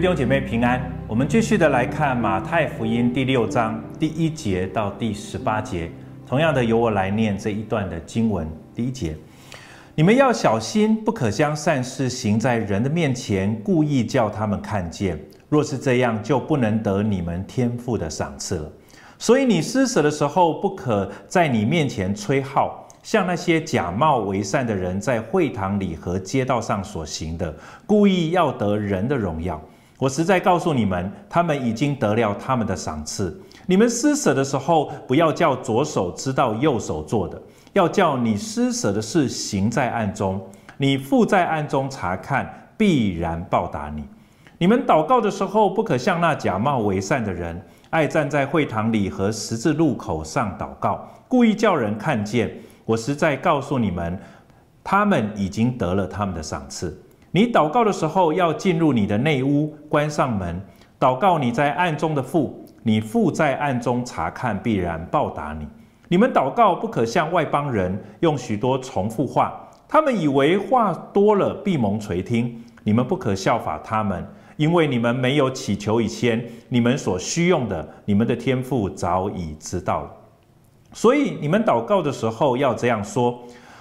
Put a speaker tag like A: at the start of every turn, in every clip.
A: 弟兄姐妹平安，我们继续的来看马太福音第六章第一节到第十八节。同样的，由我来念这一段的经文。第一节，你们要小心，不可将善事行在人的面前，故意叫他们看见。若是这样，就不能得你们天父的赏赐了。所以你施舍的时候，不可在你面前吹号，像那些假冒为善的人在会堂里和街道上所行的，故意要得人的荣耀。我实在告诉你们，他们已经得了他们的赏赐。你们施舍的时候，不要叫左手知道右手做的，要叫你施舍的事行在暗中。你父在暗中察看，必然报答你。你们祷告的时候，不可像那假冒为善的人，爱站在会堂里和十字路口上祷告，故意叫人看见。我实在告诉你们，他们已经得了他们的赏赐。你祷告的时候，要进入你的内屋，关上门，祷告你在暗中的父，你父在暗中察看，必然报答你。你们祷告不可像外邦人，用许多重复话，他们以为话多了必蒙垂听。你们不可效法他们，因为你们没有祈求以前，你们所需用的，你们的天父早已知道了。所以你们祷告的时候，要这样说。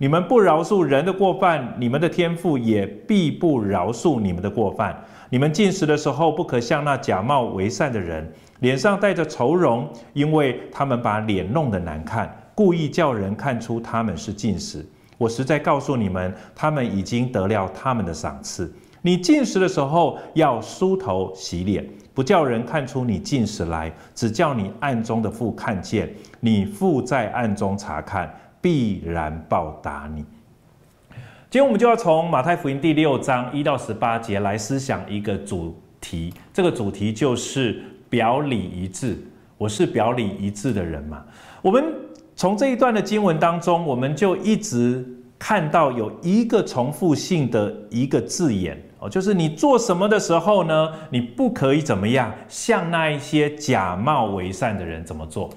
A: 你们不饶恕人的过犯，你们的天父也必不饶恕你们的过犯。你们进食的时候，不可像那假冒为善的人，脸上带着愁容，因为他们把脸弄得难看，故意叫人看出他们是进食。我实在告诉你们，他们已经得了他们的赏赐。你进食的时候，要梳头洗脸，不叫人看出你进食来，只叫你暗中的父看见。你父在暗中察看。必然报答你。今天我们就要从马太福音第六章一到十八节来思想一个主题，这个主题就是表里一致。我是表里一致的人嘛？我们从这一段的经文当中，我们就一直看到有一个重复性的一个字眼哦，就是你做什么的时候呢，你不可以怎么样，像那一些假冒为善的人怎么做。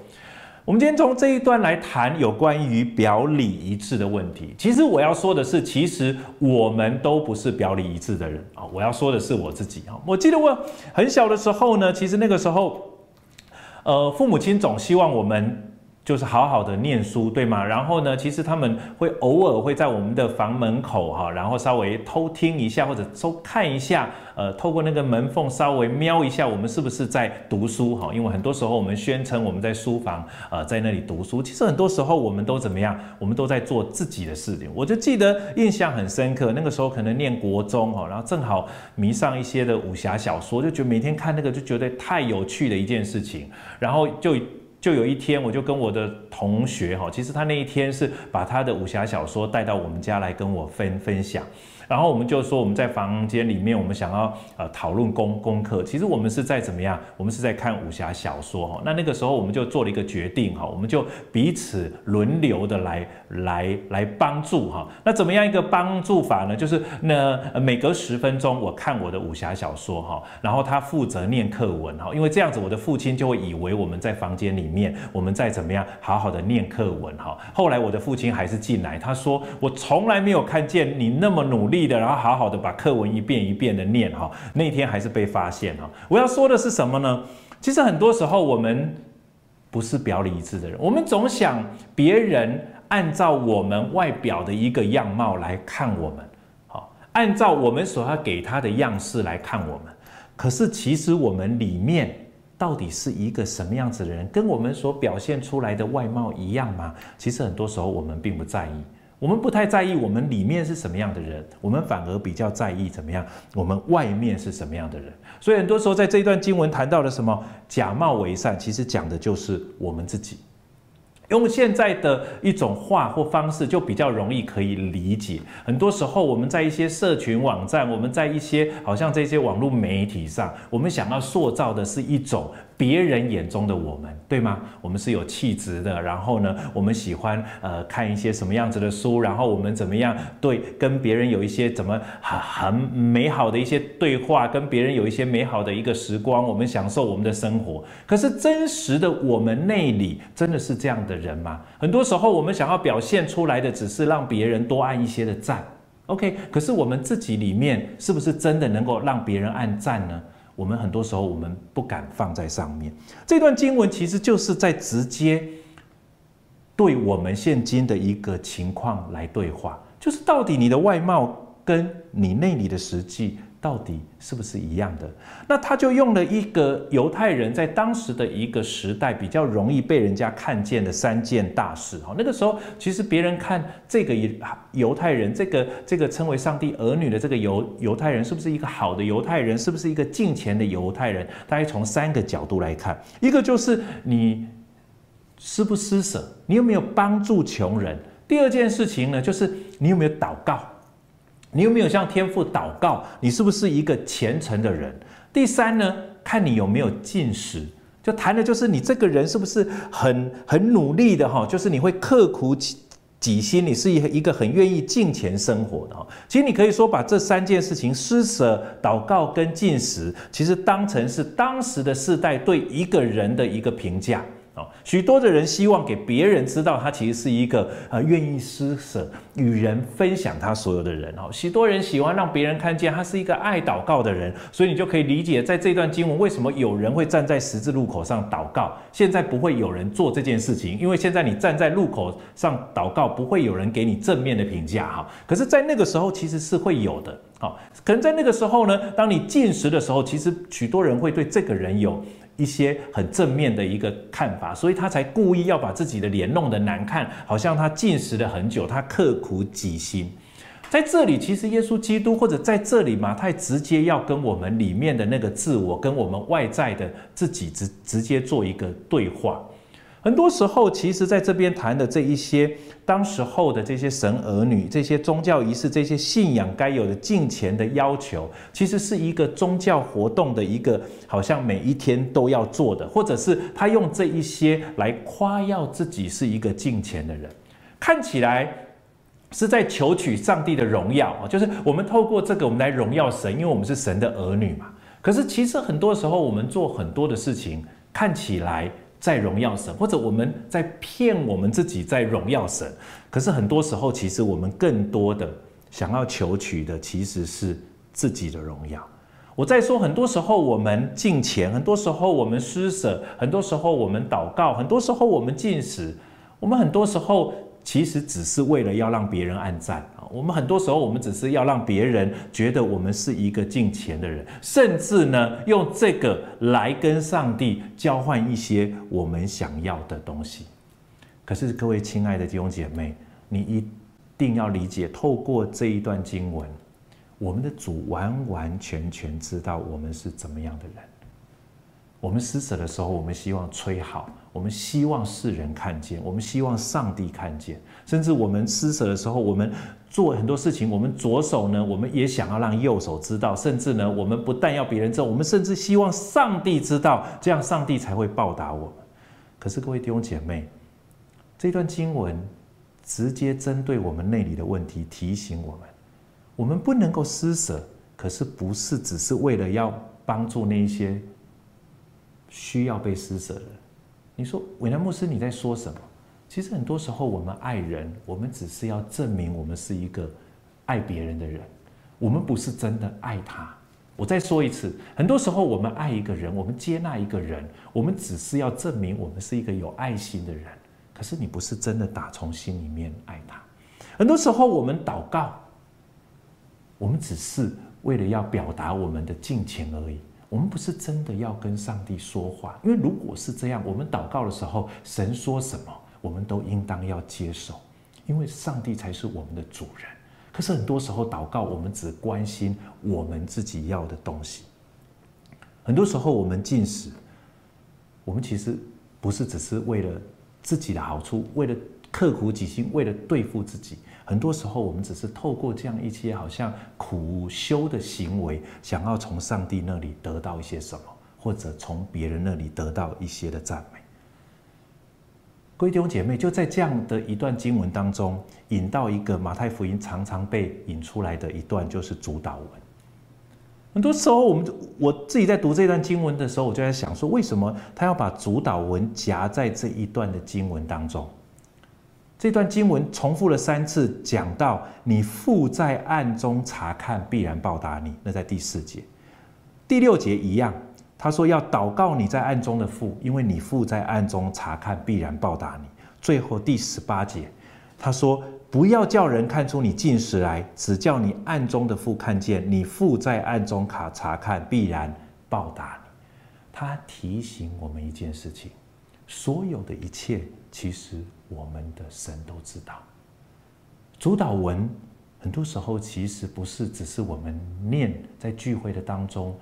A: 我们今天从这一段来谈有关于表里一致的问题。其实我要说的是，其实我们都不是表里一致的人啊。我要说的是我自己啊。我记得我很小的时候呢，其实那个时候，呃，父母亲总希望我们。就是好好的念书，对吗？然后呢，其实他们会偶尔会在我们的房门口哈，然后稍微偷听一下或者偷看一下，呃，透过那个门缝稍微瞄一下我们是不是在读书哈。因为很多时候我们宣称我们在书房，呃，在那里读书，其实很多时候我们都怎么样？我们都在做自己的事情。我就记得印象很深刻，那个时候可能念国中哈，然后正好迷上一些的武侠小说，就觉得每天看那个就觉得太有趣的一件事情，然后就。就有一天，我就跟我的同学哈，其实他那一天是把他的武侠小说带到我们家来跟我分分享。然后我们就说我们在房间里面，我们想要呃讨论功功课。其实我们是在怎么样？我们是在看武侠小说哈。那那个时候我们就做了一个决定哈，我们就彼此轮流的来来来帮助哈。那怎么样一个帮助法呢？就是那每隔十分钟我看我的武侠小说哈，然后他负责念课文哈。因为这样子我的父亲就会以为我们在房间里面，我们在怎么样好好的念课文哈。后来我的父亲还是进来，他说我从来没有看见你那么努力。的，然后好好的把课文一遍一遍的念哈，那天还是被发现哈。我要说的是什么呢？其实很多时候我们不是表里一致的人，我们总想别人按照我们外表的一个样貌来看我们，好，按照我们所要给他的样式来看我们。可是其实我们里面到底是一个什么样子的人，跟我们所表现出来的外貌一样吗？其实很多时候我们并不在意。我们不太在意我们里面是什么样的人，我们反而比较在意怎么样，我们外面是什么样的人。所以很多时候在这一段经文谈到的什么假冒为善，其实讲的就是我们自己。用现在的一种话或方式，就比较容易可以理解。很多时候，我们在一些社群网站，我们在一些好像这些网络媒体上，我们想要塑造的是一种别人眼中的我们，对吗？我们是有气质的，然后呢，我们喜欢呃看一些什么样子的书，然后我们怎么样对跟别人有一些怎么很很美好的一些对话，跟别人有一些美好的一个时光，我们享受我们的生活。可是真实的我们内里真的是这样的人吗？很多时候我们想要表现出来的只是让别人多按一些的赞，OK？可是我们自己里面是不是真的能够让别人按赞呢？我们很多时候我们不敢放在上面。这段经文其实就是在直接对我们现今的一个情况来对话，就是到底你的外貌跟你内里的实际。到底是不是一样的？那他就用了一个犹太人在当时的一个时代比较容易被人家看见的三件大事。哈，那个时候其实别人看这个犹太人，这个这个称为上帝儿女的这个犹犹太人，是不是一个好的犹太人？是不是一个敬虔的犹太人？大家从三个角度来看，一个就是你施不施舍，你有没有帮助穷人？第二件事情呢，就是你有没有祷告？你有没有向天父祷告？你是不是一个虔诚的人？第三呢，看你有没有进食，就谈的就是你这个人是不是很很努力的哈？就是你会刻苦己心，你是一一个很愿意敬虔生活的哈。其实你可以说把这三件事情施舍、祷告跟进食，其实当成是当时的世代对一个人的一个评价。哦，许多的人希望给别人知道，他其实是一个呃愿意施舍、与人分享他所有的人。哦，许多人喜欢让别人看见他是一个爱祷告的人，所以你就可以理解，在这段经文为什么有人会站在十字路口上祷告。现在不会有人做这件事情，因为现在你站在路口上祷告，不会有人给你正面的评价。哈，可是，在那个时候其实是会有的。好，可能在那个时候呢，当你进食的时候，其实许多人会对这个人有。一些很正面的一个看法，所以他才故意要把自己的脸弄得难看，好像他进食了很久，他刻苦己心。在这里，其实耶稣基督或者在这里，马太直接要跟我们里面的那个自我，跟我们外在的自己直直接做一个对话。很多时候，其实在这边谈的这一些，当时候的这些神儿女、这些宗教仪式、这些信仰该有的敬虔的要求，其实是一个宗教活动的一个，好像每一天都要做的，或者是他用这一些来夸耀自己是一个敬虔的人，看起来是在求取上帝的荣耀啊，就是我们透过这个，我们来荣耀神，因为我们是神的儿女嘛。可是其实很多时候，我们做很多的事情，看起来。在荣耀神，或者我们在骗我们自己在荣耀神，可是很多时候，其实我们更多的想要求取的其实是自己的荣耀。我在说，很多时候我们敬钱，很多时候我们施舍，很多时候我们祷告，很多时候我们进食，我们很多时候其实只是为了要让别人按赞啊。我们很多时候，我们只是要让别人觉得我们是一个敬虔的人，甚至呢，用这个来跟上帝交换一些我们想要的东西。可是，各位亲爱的弟兄姐妹，你一定要理解，透过这一段经文，我们的主完完全全知道我们是怎么样的人。我们施舍的时候，我们希望吹好，我们希望世人看见，我们希望上帝看见，甚至我们施舍的时候，我们做很多事情，我们左手呢，我们也想要让右手知道，甚至呢，我们不但要别人知道，我们甚至希望上帝知道，这样上帝才会报答我们。可是各位弟兄姐妹，这段经文直接针对我们内里的问题，提醒我们：我们不能够施舍，可是不是只是为了要帮助那些。需要被施舍的，你说韦南牧师你在说什么？其实很多时候我们爱人，我们只是要证明我们是一个爱别人的人，我们不是真的爱他。我再说一次，很多时候我们爱一个人，我们接纳一个人，我们只是要证明我们是一个有爱心的人。可是你不是真的打从心里面爱他。很多时候我们祷告，我们只是为了要表达我们的敬虔而已。我们不是真的要跟上帝说话，因为如果是这样，我们祷告的时候，神说什么，我们都应当要接受，因为上帝才是我们的主人。可是很多时候祷告，我们只关心我们自己要的东西。很多时候我们进食，我们其实不是只是为了自己的好处，为了刻苦己心，为了对付自己。很多时候，我们只是透过这样一些好像苦修的行为，想要从上帝那里得到一些什么，或者从别人那里得到一些的赞美。各位弟兄姐妹，就在这样的一段经文当中，引到一个马太福音常常被引出来的一段，就是主导文。很多时候，我们我自己在读这段经文的时候，我就在想说，为什么他要把主导文夹在这一段的经文当中？这段经文重复了三次，讲到你父在暗中查看，必然报答你。那在第四节、第六节一样。他说：“要祷告你在暗中的父，因为你父在暗中查看，必然报答你。”最后第十八节，他说：“不要叫人看出你进食来，只叫你暗中的父看见，你父在暗中卡查看，必然报答你。”他提醒我们一件事情：所有的一切，其实我们的神都知道。主祷文很多时候其实不是只是我们念在聚会的当中。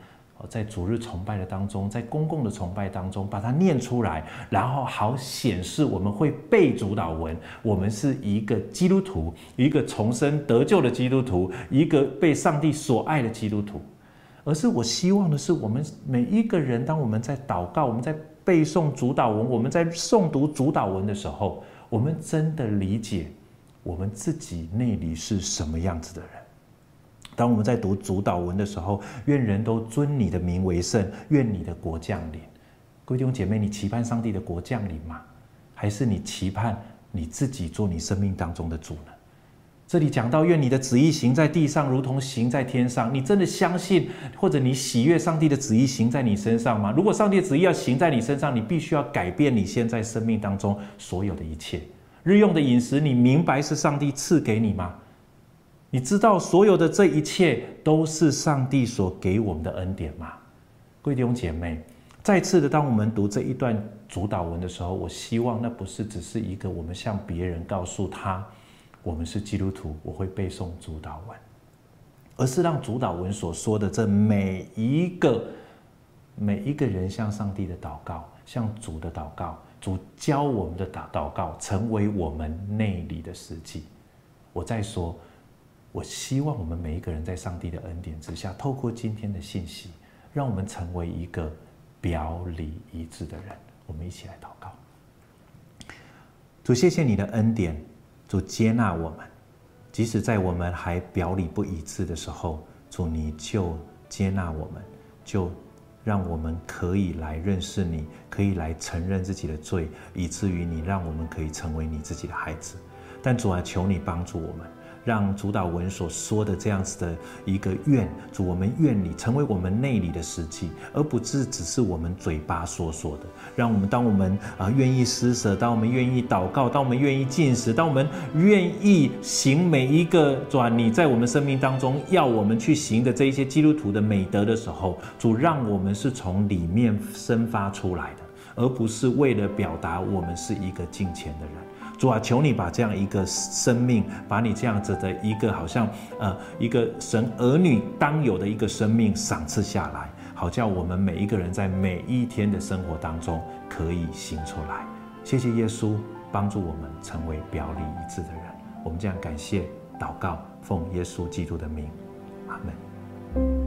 A: 在主日崇拜的当中，在公共的崇拜当中，把它念出来，然后好显示我们会背主祷文，我们是一个基督徒，一个重生得救的基督徒，一个被上帝所爱的基督徒。而是我希望的是，我们每一个人，当我们在祷告，我们在背诵主祷文，我们在诵读主祷文的时候，我们真的理解我们自己内里是什么样子的人。当我们在读主祷文的时候，愿人都尊你的名为圣，愿你的国降临。各位弟兄姐妹，你期盼上帝的国降临吗？还是你期盼你自己做你生命当中的主呢？这里讲到，愿你的旨意行在地上，如同行在天上。你真的相信，或者你喜悦上帝的旨意行在你身上吗？如果上帝的旨意要行在你身上，你必须要改变你现在生命当中所有的一切。日用的饮食，你明白是上帝赐给你吗？你知道所有的这一切都是上帝所给我们的恩典吗？各位弟兄姐妹，再次的，当我们读这一段主祷文的时候，我希望那不是只是一个我们向别人告诉他，我们是基督徒，我会背诵主祷文，而是让主祷文所说的这每一个每一个人向上帝的祷告，向主的祷告，主教我们的祷祷告，成为我们内里的实际。我再说。我希望我们每一个人在上帝的恩典之下，透过今天的信息，让我们成为一个表里一致的人。我们一起来祷告。主，谢谢你的恩典，主接纳我们，即使在我们还表里不一致的时候，主你就接纳我们，就让我们可以来认识你，可以来承认自己的罪，以至于你让我们可以成为你自己的孩子。但主啊，求你帮助我们。让主祷文所说的这样子的一个愿，主我们愿你成为我们内里的实际，而不是只是我们嘴巴所说的。让我们当我们啊愿意施舍，当我们愿意祷告，当我们愿意进食，当我们愿意行每一个主你在我们生命当中要我们去行的这一些基督徒的美德的时候，主让我们是从里面生发出来的，而不是为了表达我们是一个敬虔的人。主啊，求你把这样一个生命，把你这样子的一个好像呃一个神儿女当有的一个生命赏赐下来，好叫我们每一个人在每一天的生活当中可以行出来。谢谢耶稣帮助我们成为表里一致的人。我们这样感谢祷告，奉耶稣基督的名，阿门。